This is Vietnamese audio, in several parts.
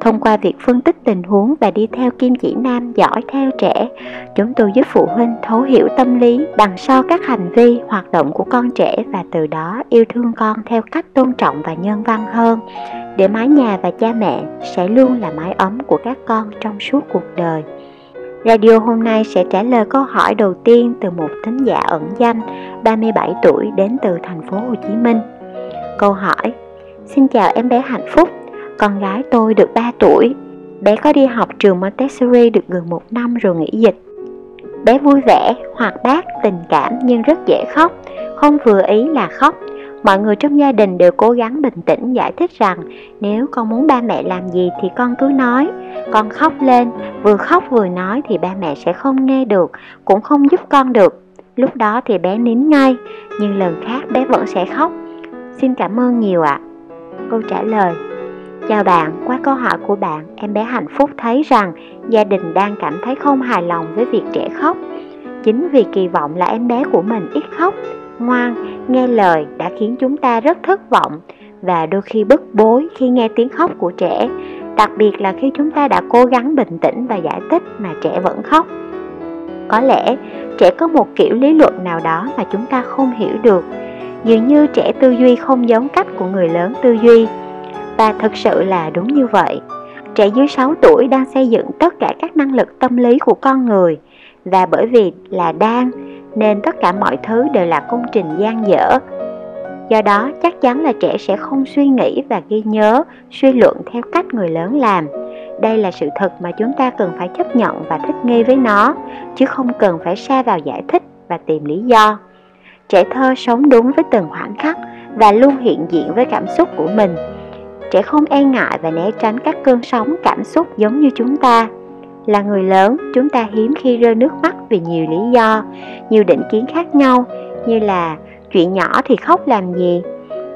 Thông qua việc phân tích tình huống và đi theo kim chỉ nam giỏi theo trẻ, chúng tôi giúp phụ huynh thấu hiểu tâm lý đằng sau các hành vi, hoạt động của con trẻ và từ đó yêu thương con theo cách tôn trọng và nhân văn hơn, để mái nhà và cha mẹ sẽ luôn là mái ấm của các con trong suốt cuộc đời. Radio hôm nay sẽ trả lời câu hỏi đầu tiên từ một thính giả ẩn danh 37 tuổi đến từ thành phố Hồ Chí Minh. Câu hỏi: Xin chào em bé hạnh phúc, con gái tôi được 3 tuổi, bé có đi học trường Montessori được gần một năm rồi nghỉ dịch. Bé vui vẻ, hoạt bát, tình cảm nhưng rất dễ khóc, không vừa ý là khóc. Mọi người trong gia đình đều cố gắng bình tĩnh giải thích rằng nếu con muốn ba mẹ làm gì thì con cứ nói. Con khóc lên, vừa khóc vừa nói thì ba mẹ sẽ không nghe được, cũng không giúp con được. Lúc đó thì bé nín ngay, nhưng lần khác bé vẫn sẽ khóc. Xin cảm ơn nhiều ạ. À. Câu trả lời Chào bạn, qua câu hỏi của bạn, em bé hạnh phúc thấy rằng gia đình đang cảm thấy không hài lòng với việc trẻ khóc. Chính vì kỳ vọng là em bé của mình ít khóc, ngoan, nghe lời đã khiến chúng ta rất thất vọng và đôi khi bức bối khi nghe tiếng khóc của trẻ, đặc biệt là khi chúng ta đã cố gắng bình tĩnh và giải thích mà trẻ vẫn khóc. Có lẽ trẻ có một kiểu lý luận nào đó mà chúng ta không hiểu được, dường như trẻ tư duy không giống cách của người lớn tư duy và thực sự là đúng như vậy. Trẻ dưới 6 tuổi đang xây dựng tất cả các năng lực tâm lý của con người và bởi vì là đang nên tất cả mọi thứ đều là công trình gian dở. Do đó chắc chắn là trẻ sẽ không suy nghĩ và ghi nhớ, suy luận theo cách người lớn làm. Đây là sự thật mà chúng ta cần phải chấp nhận và thích nghi với nó, chứ không cần phải xa vào giải thích và tìm lý do. Trẻ thơ sống đúng với từng khoảnh khắc và luôn hiện diện với cảm xúc của mình trẻ không e ngại và né tránh các cơn sóng cảm xúc giống như chúng ta. Là người lớn, chúng ta hiếm khi rơi nước mắt vì nhiều lý do, nhiều định kiến khác nhau, như là chuyện nhỏ thì khóc làm gì,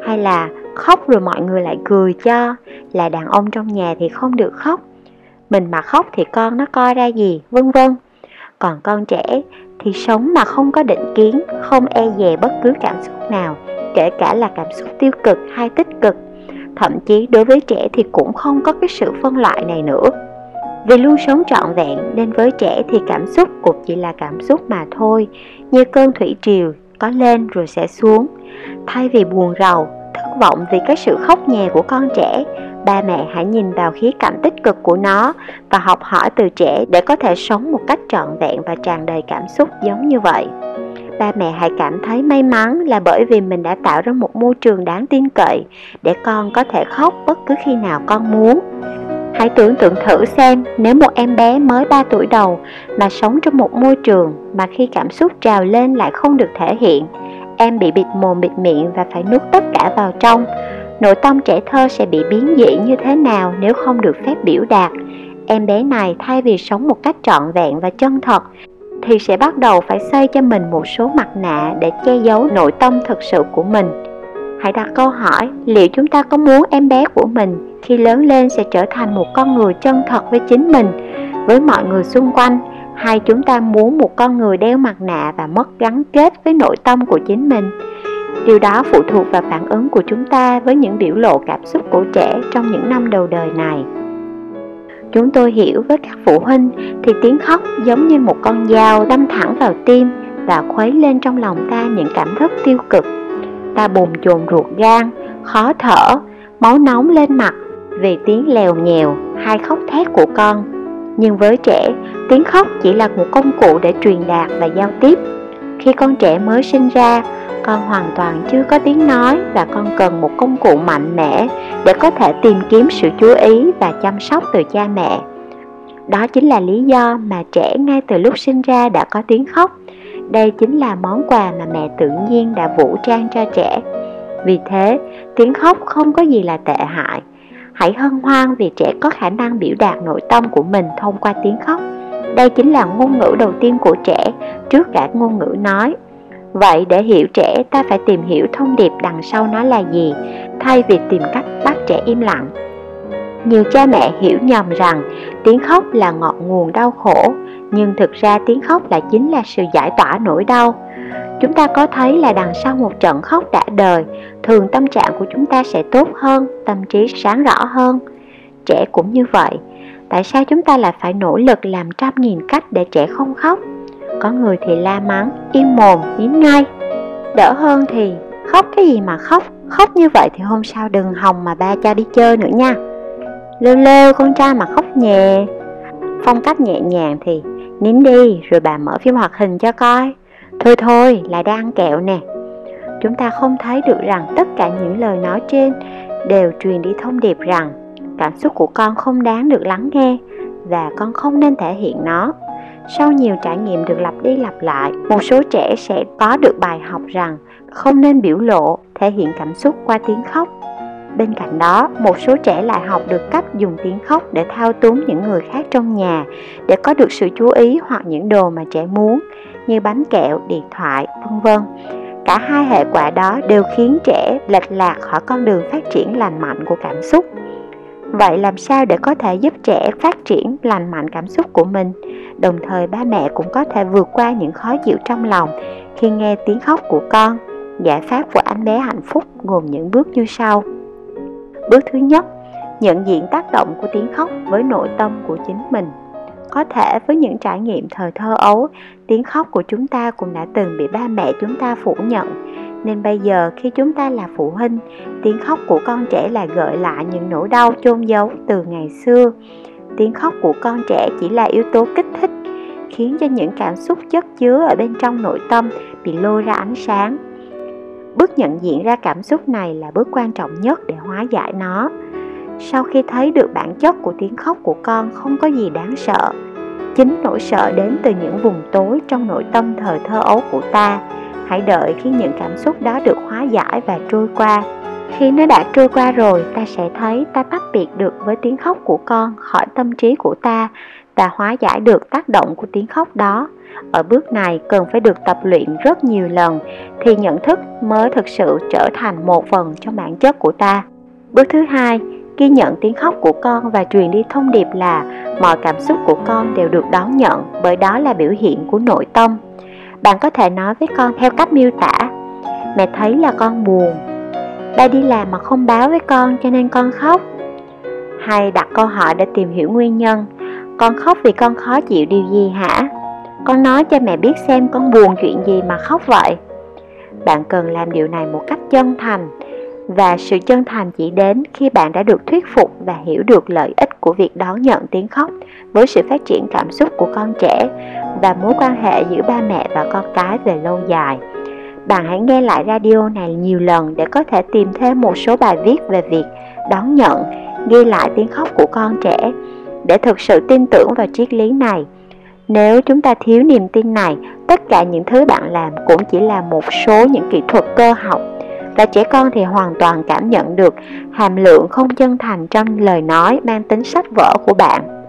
hay là khóc rồi mọi người lại cười cho, là đàn ông trong nhà thì không được khóc, mình mà khóc thì con nó coi ra gì, vân vân. Còn con trẻ thì sống mà không có định kiến, không e dè bất cứ cảm xúc nào, kể cả là cảm xúc tiêu cực hay tích cực thậm chí đối với trẻ thì cũng không có cái sự phân loại này nữa. Vì luôn sống trọn vẹn, nên với trẻ thì cảm xúc cũng chỉ là cảm xúc mà thôi. Như cơn thủy triều có lên rồi sẽ xuống. Thay vì buồn rầu, thất vọng vì cái sự khóc nhè của con trẻ, ba mẹ hãy nhìn vào khía cạnh tích cực của nó và học hỏi từ trẻ để có thể sống một cách trọn vẹn và tràn đầy cảm xúc giống như vậy ba mẹ hãy cảm thấy may mắn là bởi vì mình đã tạo ra một môi trường đáng tin cậy để con có thể khóc bất cứ khi nào con muốn. Hãy tưởng tượng thử xem nếu một em bé mới 3 tuổi đầu mà sống trong một môi trường mà khi cảm xúc trào lên lại không được thể hiện, em bị bịt mồm bịt miệng và phải nuốt tất cả vào trong. Nội tâm trẻ thơ sẽ bị biến dị như thế nào nếu không được phép biểu đạt. Em bé này thay vì sống một cách trọn vẹn và chân thật thì sẽ bắt đầu phải xây cho mình một số mặt nạ để che giấu nội tâm thực sự của mình. Hãy đặt câu hỏi, liệu chúng ta có muốn em bé của mình khi lớn lên sẽ trở thành một con người chân thật với chính mình, với mọi người xung quanh, hay chúng ta muốn một con người đeo mặt nạ và mất gắn kết với nội tâm của chính mình? Điều đó phụ thuộc vào phản ứng của chúng ta với những biểu lộ cảm xúc của trẻ trong những năm đầu đời này. Chúng tôi hiểu với các phụ huynh thì tiếng khóc giống như một con dao đâm thẳng vào tim và khuấy lên trong lòng ta những cảm thức tiêu cực. Ta bồn chồn ruột gan, khó thở, máu nóng lên mặt vì tiếng lèo nhèo hay khóc thét của con. Nhưng với trẻ, tiếng khóc chỉ là một công cụ để truyền đạt và giao tiếp. Khi con trẻ mới sinh ra, con hoàn toàn chưa có tiếng nói và con cần một công cụ mạnh mẽ để có thể tìm kiếm sự chú ý và chăm sóc từ cha mẹ. Đó chính là lý do mà trẻ ngay từ lúc sinh ra đã có tiếng khóc. Đây chính là món quà mà mẹ tự nhiên đã vũ trang cho trẻ. Vì thế tiếng khóc không có gì là tệ hại. Hãy hân hoan vì trẻ có khả năng biểu đạt nội tâm của mình thông qua tiếng khóc. Đây chính là ngôn ngữ đầu tiên của trẻ trước cả ngôn ngữ nói. Vậy để hiểu trẻ ta phải tìm hiểu thông điệp đằng sau nó là gì, thay vì tìm cách bắt trẻ im lặng. Nhiều cha mẹ hiểu nhầm rằng tiếng khóc là ngọn nguồn đau khổ, nhưng thực ra tiếng khóc lại chính là sự giải tỏa nỗi đau. Chúng ta có thấy là đằng sau một trận khóc đã đời, thường tâm trạng của chúng ta sẽ tốt hơn, tâm trí sáng rõ hơn. Trẻ cũng như vậy, tại sao chúng ta lại phải nỗ lực làm trăm nghìn cách để trẻ không khóc? Có người thì la mắng, im mồm, nín ngay. Đỡ hơn thì khóc cái gì mà khóc, khóc như vậy thì hôm sau đừng hòng mà ba cho đi chơi nữa nha. Lêu lêu con trai mà khóc nhẹ Phong cách nhẹ nhàng thì nín đi rồi bà mở phim hoạt hình cho coi Thôi thôi lại đang ăn kẹo nè Chúng ta không thấy được rằng tất cả những lời nói trên đều truyền đi thông điệp rằng cảm xúc của con không đáng được lắng nghe và con không nên thể hiện nó. Sau nhiều trải nghiệm được lặp đi lặp lại, một số trẻ sẽ có được bài học rằng không nên biểu lộ, thể hiện cảm xúc qua tiếng khóc Bên cạnh đó, một số trẻ lại học được cách dùng tiếng khóc để thao túng những người khác trong nhà để có được sự chú ý hoặc những đồ mà trẻ muốn như bánh kẹo, điện thoại, vân vân. Cả hai hệ quả đó đều khiến trẻ lệch lạc khỏi con đường phát triển lành mạnh của cảm xúc. Vậy làm sao để có thể giúp trẻ phát triển lành mạnh cảm xúc của mình? Đồng thời ba mẹ cũng có thể vượt qua những khó chịu trong lòng khi nghe tiếng khóc của con. Giải pháp của anh bé hạnh phúc gồm những bước như sau. Bước thứ nhất, nhận diện tác động của tiếng khóc với nội tâm của chính mình. Có thể với những trải nghiệm thời thơ ấu, tiếng khóc của chúng ta cũng đã từng bị ba mẹ chúng ta phủ nhận. Nên bây giờ khi chúng ta là phụ huynh, tiếng khóc của con trẻ là gợi lại những nỗi đau chôn giấu từ ngày xưa. Tiếng khóc của con trẻ chỉ là yếu tố kích thích, khiến cho những cảm xúc chất chứa ở bên trong nội tâm bị lôi ra ánh sáng. Bước nhận diện ra cảm xúc này là bước quan trọng nhất để hóa giải nó. Sau khi thấy được bản chất của tiếng khóc của con không có gì đáng sợ. Chính nỗi sợ đến từ những vùng tối trong nội tâm thời thơ ấu của ta hãy đợi khi những cảm xúc đó được hóa giải và trôi qua khi nó đã trôi qua rồi ta sẽ thấy ta tách biệt được với tiếng khóc của con khỏi tâm trí của ta và hóa giải được tác động của tiếng khóc đó ở bước này cần phải được tập luyện rất nhiều lần thì nhận thức mới thực sự trở thành một phần trong bản chất của ta. Bước thứ hai, ghi nhận tiếng khóc của con và truyền đi thông điệp là mọi cảm xúc của con đều được đón nhận bởi đó là biểu hiện của nội tâm. Bạn có thể nói với con theo cách miêu tả. Mẹ thấy là con buồn. Ba đi làm mà không báo với con cho nên con khóc. Hay đặt câu hỏi để tìm hiểu nguyên nhân. Con khóc vì con khó chịu điều gì hả? Con nói cho mẹ biết xem con buồn chuyện gì mà khóc vậy. Bạn cần làm điều này một cách chân thành. Và sự chân thành chỉ đến khi bạn đã được thuyết phục và hiểu được lợi ích của việc đón nhận tiếng khóc với sự phát triển cảm xúc của con trẻ và mối quan hệ giữa ba mẹ và con cái về lâu dài. Bạn hãy nghe lại radio này nhiều lần để có thể tìm thêm một số bài viết về việc đón nhận, ghi lại tiếng khóc của con trẻ để thực sự tin tưởng vào triết lý này nếu chúng ta thiếu niềm tin này, tất cả những thứ bạn làm cũng chỉ là một số những kỹ thuật cơ học và trẻ con thì hoàn toàn cảm nhận được hàm lượng không chân thành trong lời nói mang tính sách vở của bạn.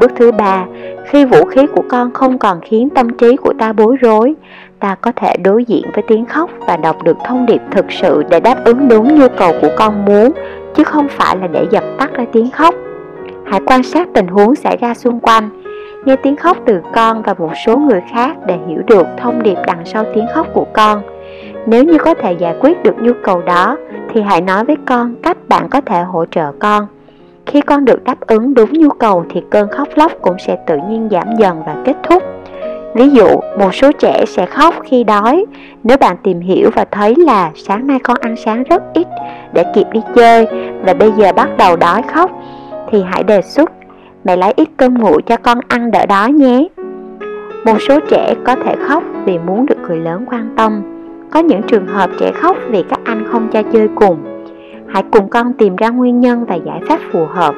Bước thứ ba, khi vũ khí của con không còn khiến tâm trí của ta bối rối, ta có thể đối diện với tiếng khóc và đọc được thông điệp thực sự để đáp ứng đúng nhu cầu của con muốn, chứ không phải là để dập tắt ra tiếng khóc. Hãy quan sát tình huống xảy ra xung quanh, nghe tiếng khóc từ con và một số người khác để hiểu được thông điệp đằng sau tiếng khóc của con. Nếu như có thể giải quyết được nhu cầu đó, thì hãy nói với con cách bạn có thể hỗ trợ con. Khi con được đáp ứng đúng nhu cầu thì cơn khóc lóc cũng sẽ tự nhiên giảm dần và kết thúc. Ví dụ, một số trẻ sẽ khóc khi đói. Nếu bạn tìm hiểu và thấy là sáng nay con ăn sáng rất ít để kịp đi chơi và bây giờ bắt đầu đói khóc, thì hãy đề xuất mẹ lấy ít cơm nguội cho con ăn đỡ đói nhé. Một số trẻ có thể khóc vì muốn được người lớn quan tâm. Có những trường hợp trẻ khóc vì các anh không cho chơi cùng. Hãy cùng con tìm ra nguyên nhân và giải pháp phù hợp.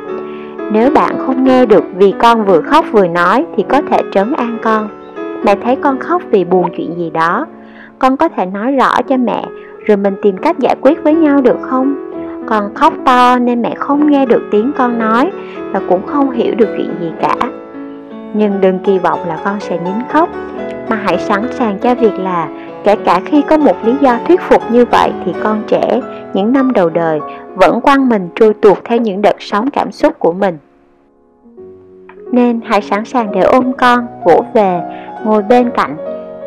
Nếu bạn không nghe được vì con vừa khóc vừa nói thì có thể trấn an con. Mẹ thấy con khóc vì buồn chuyện gì đó. Con có thể nói rõ cho mẹ rồi mình tìm cách giải quyết với nhau được không? Con khóc to nên mẹ không nghe được tiếng con nói và cũng không hiểu được chuyện gì cả. Nhưng đừng kỳ vọng là con sẽ nín khóc, mà hãy sẵn sàng cho việc là kể cả khi có một lý do thuyết phục như vậy thì con trẻ những năm đầu đời vẫn quăng mình trôi tuột theo những đợt sóng cảm xúc của mình. Nên hãy sẵn sàng để ôm con, vỗ về, ngồi bên cạnh.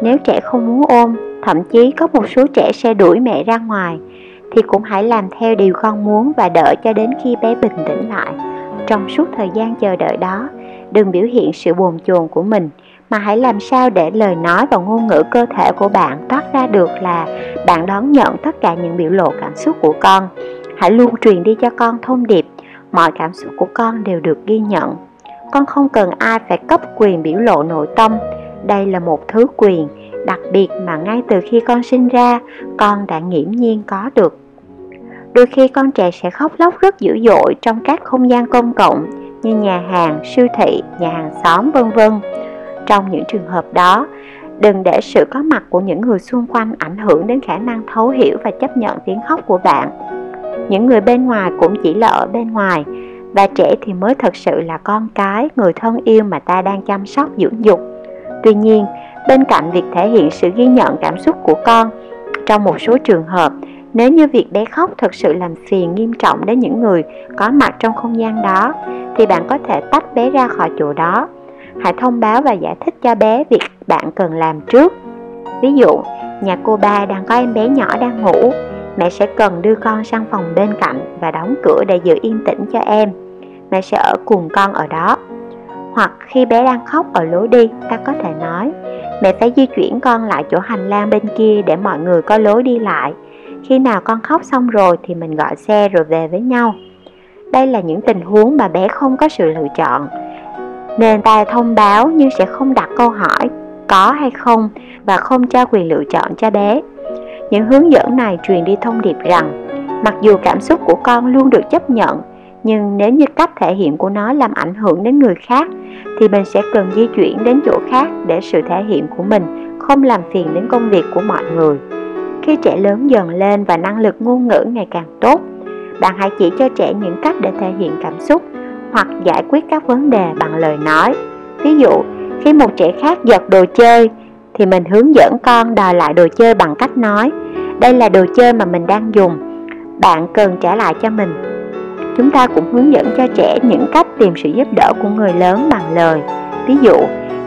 Nếu trẻ không muốn ôm, thậm chí có một số trẻ sẽ đuổi mẹ ra ngoài, thì cũng hãy làm theo điều con muốn và đợi cho đến khi bé bình tĩnh lại. Trong suốt thời gian chờ đợi đó, đừng biểu hiện sự bồn chồn của mình, mà hãy làm sao để lời nói và ngôn ngữ cơ thể của bạn toát ra được là bạn đón nhận tất cả những biểu lộ cảm xúc của con. Hãy luôn truyền đi cho con thông điệp, mọi cảm xúc của con đều được ghi nhận. Con không cần ai phải cấp quyền biểu lộ nội tâm, đây là một thứ quyền đặc biệt mà ngay từ khi con sinh ra, con đã nghiễm nhiên có được. Đôi khi con trẻ sẽ khóc lóc rất dữ dội trong các không gian công cộng như nhà hàng, siêu thị, nhà hàng xóm vân vân. Trong những trường hợp đó, đừng để sự có mặt của những người xung quanh ảnh hưởng đến khả năng thấu hiểu và chấp nhận tiếng khóc của bạn. Những người bên ngoài cũng chỉ là ở bên ngoài, và trẻ thì mới thật sự là con cái, người thân yêu mà ta đang chăm sóc dưỡng dục. Tuy nhiên, bên cạnh việc thể hiện sự ghi nhận cảm xúc của con, trong một số trường hợp, nếu như việc bé khóc thực sự làm phiền nghiêm trọng đến những người có mặt trong không gian đó, thì bạn có thể tách bé ra khỏi chỗ đó. Hãy thông báo và giải thích cho bé việc bạn cần làm trước. Ví dụ, nhà cô ba đang có em bé nhỏ đang ngủ, mẹ sẽ cần đưa con sang phòng bên cạnh và đóng cửa để giữ yên tĩnh cho em. Mẹ sẽ ở cùng con ở đó. Hoặc khi bé đang khóc ở lối đi, ta có thể nói, mẹ phải di chuyển con lại chỗ hành lang bên kia để mọi người có lối đi lại khi nào con khóc xong rồi thì mình gọi xe rồi về với nhau đây là những tình huống mà bé không có sự lựa chọn nên ta thông báo nhưng sẽ không đặt câu hỏi có hay không và không cho quyền lựa chọn cho bé. Những hướng dẫn này truyền đi thông điệp rằng mặc dù cảm xúc của con luôn được chấp nhận nhưng nếu như cách thể hiện của nó làm ảnh hưởng đến người khác thì mình sẽ cần di chuyển đến chỗ khác để sự thể hiện của mình không làm phiền đến công việc của mọi người. Khi trẻ lớn dần lên và năng lực ngôn ngữ ngày càng tốt, bạn hãy chỉ cho trẻ những cách để thể hiện cảm xúc hoặc giải quyết các vấn đề bằng lời nói. Ví dụ, khi một trẻ khác giật đồ chơi thì mình hướng dẫn con đòi lại đồ chơi bằng cách nói đây là đồ chơi mà mình đang dùng, bạn cần trả lại cho mình. Chúng ta cũng hướng dẫn cho trẻ những cách tìm sự giúp đỡ của người lớn bằng lời. Ví dụ,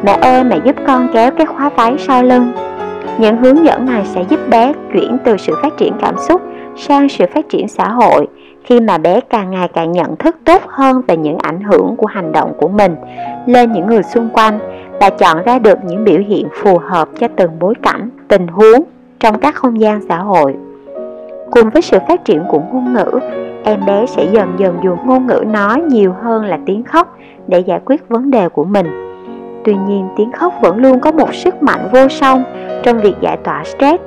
mẹ ơi mẹ giúp con kéo cái khóa váy sau lưng những hướng dẫn này sẽ giúp bé chuyển từ sự phát triển cảm xúc sang sự phát triển xã hội khi mà bé càng ngày càng nhận thức tốt hơn về những ảnh hưởng của hành động của mình lên những người xung quanh và chọn ra được những biểu hiện phù hợp cho từng bối cảnh, tình huống trong các không gian xã hội. Cùng với sự phát triển của ngôn ngữ, em bé sẽ dần dần dùng ngôn ngữ nói nhiều hơn là tiếng khóc để giải quyết vấn đề của mình Tuy nhiên tiếng khóc vẫn luôn có một sức mạnh vô song trong việc giải tỏa stress.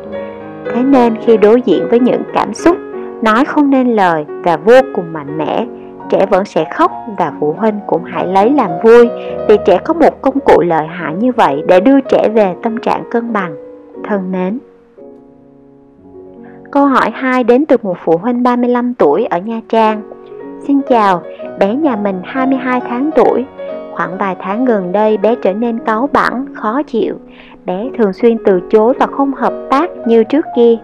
Thế nên khi đối diện với những cảm xúc nói không nên lời và vô cùng mạnh mẽ, trẻ vẫn sẽ khóc và phụ huynh cũng hãy lấy làm vui vì trẻ có một công cụ lợi hại như vậy để đưa trẻ về tâm trạng cân bằng. Thân mến! Câu hỏi 2 đến từ một phụ huynh 35 tuổi ở Nha Trang. Xin chào, bé nhà mình 22 tháng tuổi, Khoảng vài tháng gần đây bé trở nên cáu bẳn, khó chịu. Bé thường xuyên từ chối và không hợp tác như trước kia.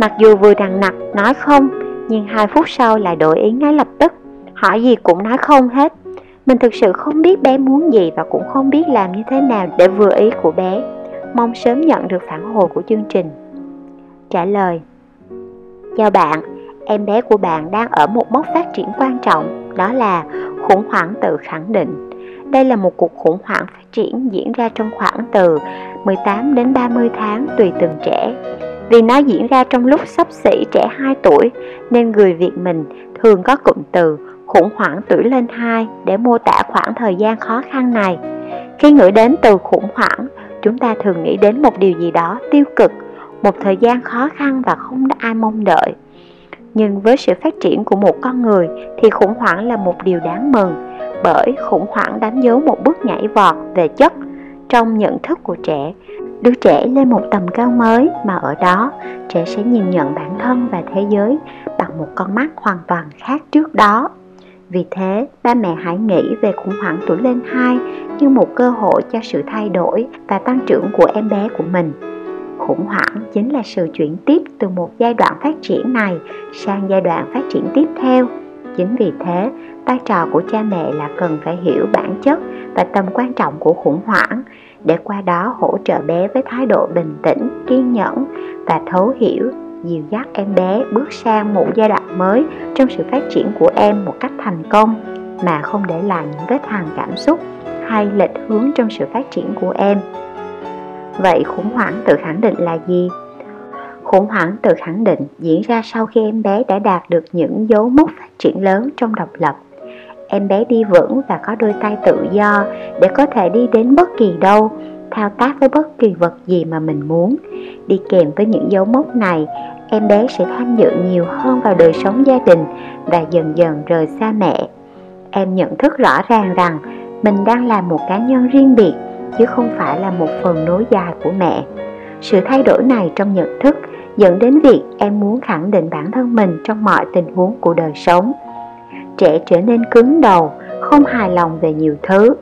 Mặc dù vừa đằng nặc nói không, nhưng hai phút sau lại đổi ý ngay lập tức. Hỏi gì cũng nói không hết. Mình thực sự không biết bé muốn gì và cũng không biết làm như thế nào để vừa ý của bé. Mong sớm nhận được phản hồi của chương trình. Trả lời Chào bạn, em bé của bạn đang ở một mốc phát triển quan trọng, đó là khủng hoảng tự khẳng định. Đây là một cuộc khủng hoảng phát triển diễn ra trong khoảng từ 18 đến 30 tháng tùy từng trẻ. Vì nó diễn ra trong lúc sắp xỉ trẻ 2 tuổi nên người Việt mình thường có cụm từ khủng hoảng tuổi lên 2 để mô tả khoảng thời gian khó khăn này. Khi nghĩ đến từ khủng hoảng, chúng ta thường nghĩ đến một điều gì đó tiêu cực, một thời gian khó khăn và không ai mong đợi. Nhưng với sự phát triển của một con người thì khủng hoảng là một điều đáng mừng bởi khủng hoảng đánh dấu một bước nhảy vọt về chất trong nhận thức của trẻ đứa trẻ lên một tầm cao mới mà ở đó trẻ sẽ nhìn nhận bản thân và thế giới bằng một con mắt hoàn toàn khác trước đó Vì thế, ba mẹ hãy nghĩ về khủng hoảng tuổi lên 2 như một cơ hội cho sự thay đổi và tăng trưởng của em bé của mình. Khủng hoảng chính là sự chuyển tiếp từ một giai đoạn phát triển này sang giai đoạn phát triển tiếp theo. Chính vì thế, vai trò của cha mẹ là cần phải hiểu bản chất và tầm quan trọng của khủng hoảng để qua đó hỗ trợ bé với thái độ bình tĩnh, kiên nhẫn và thấu hiểu dìu dắt em bé bước sang một giai đoạn mới trong sự phát triển của em một cách thành công mà không để lại những vết hằn cảm xúc hay lệch hướng trong sự phát triển của em. Vậy khủng hoảng tự khẳng định là gì? Khủng hoảng tự khẳng định diễn ra sau khi em bé đã đạt được những dấu mốc phát triển lớn trong độc lập. Em bé đi vững và có đôi tay tự do để có thể đi đến bất kỳ đâu, thao tác với bất kỳ vật gì mà mình muốn. Đi kèm với những dấu mốc này, em bé sẽ tham dự nhiều hơn vào đời sống gia đình và dần dần rời xa mẹ. Em nhận thức rõ ràng rằng mình đang là một cá nhân riêng biệt chứ không phải là một phần nối dài của mẹ. Sự thay đổi này trong nhận thức dẫn đến việc em muốn khẳng định bản thân mình trong mọi tình huống của đời sống. Trẻ trở nên cứng đầu, không hài lòng về nhiều thứ.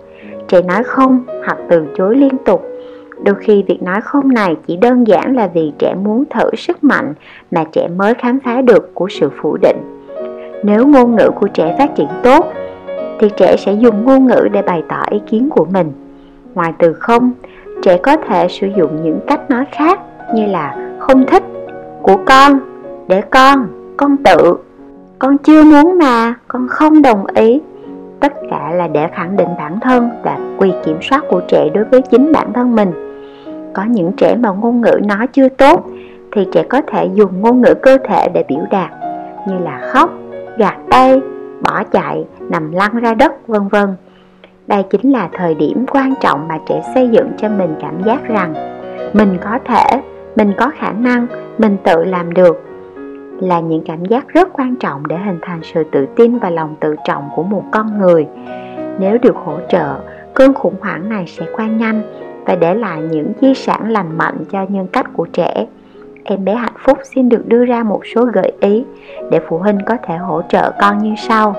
Trẻ nói không hoặc từ chối liên tục Đôi khi việc nói không này chỉ đơn giản là vì trẻ muốn thử sức mạnh mà trẻ mới khám phá được của sự phủ định. Nếu ngôn ngữ của trẻ phát triển tốt, thì trẻ sẽ dùng ngôn ngữ để bày tỏ ý kiến của mình. Ngoài từ không, trẻ có thể sử dụng những cách nói khác như là không thích, của con, để con, con tự, con chưa muốn mà, con không đồng ý. Tất cả là để khẳng định bản thân và quyền kiểm soát của trẻ đối với chính bản thân mình có những trẻ mà ngôn ngữ nói chưa tốt thì trẻ có thể dùng ngôn ngữ cơ thể để biểu đạt như là khóc, gạt tay, bỏ chạy, nằm lăn ra đất vân vân. Đây chính là thời điểm quan trọng mà trẻ xây dựng cho mình cảm giác rằng mình có thể, mình có khả năng, mình tự làm được là những cảm giác rất quan trọng để hình thành sự tự tin và lòng tự trọng của một con người. Nếu được hỗ trợ, cơn khủng hoảng này sẽ qua nhanh và để lại những di sản lành mạnh cho nhân cách của trẻ. Em bé hạnh phúc xin được đưa ra một số gợi ý để phụ huynh có thể hỗ trợ con như sau.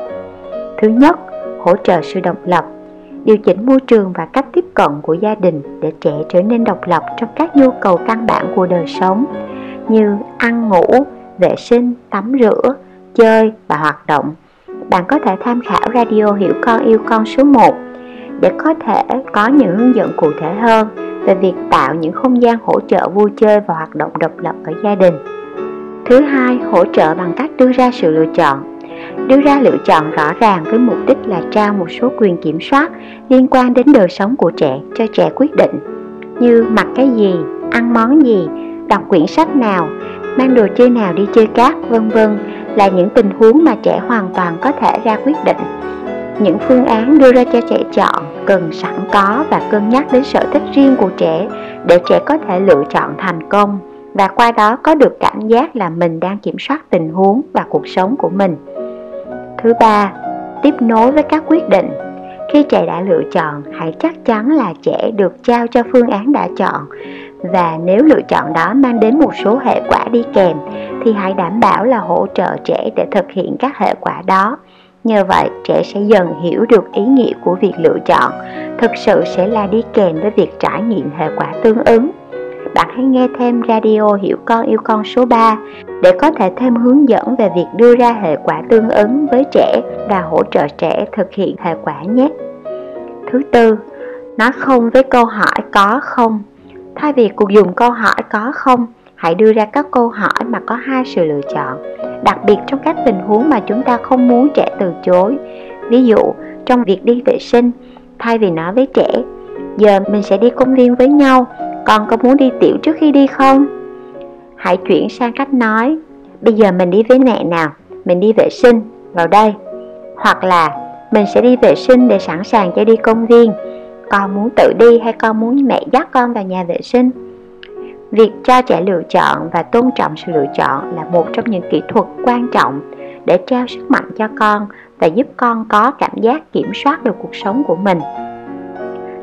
Thứ nhất, hỗ trợ sự độc lập, điều chỉnh môi trường và cách tiếp cận của gia đình để trẻ trở nên độc lập trong các nhu cầu căn bản của đời sống như ăn ngủ, vệ sinh, tắm rửa, chơi và hoạt động. Bạn có thể tham khảo radio Hiểu Con Yêu Con số 1 để có thể có những hướng dẫn cụ thể hơn về việc tạo những không gian hỗ trợ vui chơi và hoạt động độc lập ở gia đình. Thứ hai, hỗ trợ bằng cách đưa ra sự lựa chọn. Đưa ra lựa chọn rõ ràng với mục đích là trao một số quyền kiểm soát liên quan đến đời sống của trẻ cho trẻ quyết định, như mặc cái gì, ăn món gì, đọc quyển sách nào, mang đồ chơi nào đi chơi cát, vân vân là những tình huống mà trẻ hoàn toàn có thể ra quyết định những phương án đưa ra cho trẻ chọn cần sẵn có và cân nhắc đến sở thích riêng của trẻ để trẻ có thể lựa chọn thành công và qua đó có được cảm giác là mình đang kiểm soát tình huống và cuộc sống của mình. Thứ ba, tiếp nối với các quyết định. Khi trẻ đã lựa chọn, hãy chắc chắn là trẻ được trao cho phương án đã chọn và nếu lựa chọn đó mang đến một số hệ quả đi kèm thì hãy đảm bảo là hỗ trợ trẻ để thực hiện các hệ quả đó Nhờ vậy, trẻ sẽ dần hiểu được ý nghĩa của việc lựa chọn, thực sự sẽ là đi kèm với việc trải nghiệm hệ quả tương ứng. Bạn hãy nghe thêm radio Hiểu Con Yêu Con số 3 để có thể thêm hướng dẫn về việc đưa ra hệ quả tương ứng với trẻ và hỗ trợ trẻ thực hiện hệ quả nhé. Thứ tư, nói không với câu hỏi có không. Thay vì cuộc dùng câu hỏi có không, hãy đưa ra các câu hỏi mà có hai sự lựa chọn. Đặc biệt trong các tình huống mà chúng ta không muốn trẻ từ chối. Ví dụ trong việc đi vệ sinh thay vì nói với trẻ giờ mình sẽ đi công viên với nhau con có muốn đi tiểu trước khi đi không? Hãy chuyển sang cách nói bây giờ mình đi với mẹ nào mình đi vệ sinh vào đây. Hoặc là mình sẽ đi vệ sinh để sẵn sàng cho đi công viên con muốn tự đi hay con muốn mẹ dắt con vào nhà vệ sinh Việc cho trẻ lựa chọn và tôn trọng sự lựa chọn là một trong những kỹ thuật quan trọng để trao sức mạnh cho con và giúp con có cảm giác kiểm soát được cuộc sống của mình.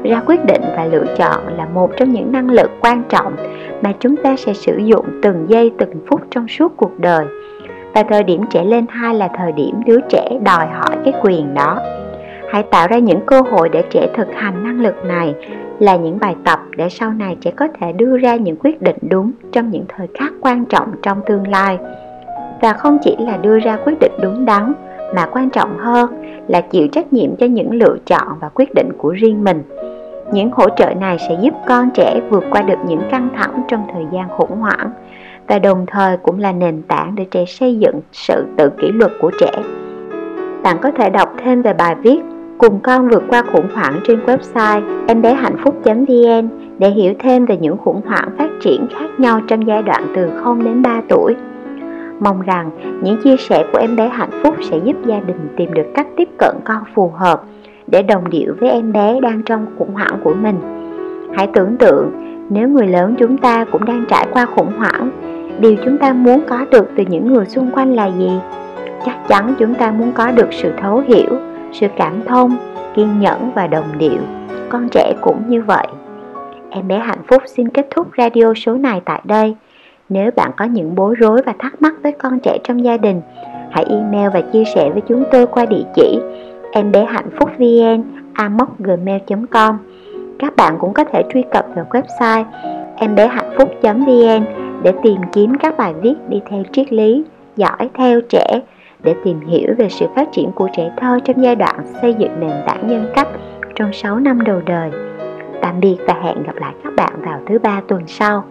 Ra quyết định và lựa chọn là một trong những năng lực quan trọng mà chúng ta sẽ sử dụng từng giây, từng phút trong suốt cuộc đời. và thời điểm trẻ lên hai là thời điểm đứa trẻ đòi hỏi cái quyền đó. Hãy tạo ra những cơ hội để trẻ thực hành năng lực này là những bài tập để sau này trẻ có thể đưa ra những quyết định đúng trong những thời khắc quan trọng trong tương lai. Và không chỉ là đưa ra quyết định đúng đắn, mà quan trọng hơn là chịu trách nhiệm cho những lựa chọn và quyết định của riêng mình. Những hỗ trợ này sẽ giúp con trẻ vượt qua được những căng thẳng trong thời gian khủng hoảng và đồng thời cũng là nền tảng để trẻ xây dựng sự tự kỷ luật của trẻ. Bạn có thể đọc thêm về bài viết Cùng con vượt qua khủng hoảng trên website em bé hạnh phúc.vn để hiểu thêm về những khủng hoảng phát triển khác nhau trong giai đoạn từ 0 đến 3 tuổi. Mong rằng những chia sẻ của em bé hạnh phúc sẽ giúp gia đình tìm được cách tiếp cận con phù hợp để đồng điệu với em bé đang trong khủng hoảng của mình. Hãy tưởng tượng nếu người lớn chúng ta cũng đang trải qua khủng hoảng, điều chúng ta muốn có được từ những người xung quanh là gì? Chắc chắn chúng ta muốn có được sự thấu hiểu, sự cảm thông, kiên nhẫn và đồng điệu. Con trẻ cũng như vậy. Em bé hạnh phúc xin kết thúc radio số này tại đây. Nếu bạn có những bối rối và thắc mắc với con trẻ trong gia đình, hãy email và chia sẻ với chúng tôi qua địa chỉ em bé hạnh phúc vn gmail.com Các bạn cũng có thể truy cập vào website em bé hạnh phúc.vn để tìm kiếm các bài viết đi theo triết lý, giỏi theo trẻ để tìm hiểu về sự phát triển của trẻ thơ trong giai đoạn xây dựng nền tảng nhân cách trong 6 năm đầu đời. Tạm biệt và hẹn gặp lại các bạn vào thứ ba tuần sau.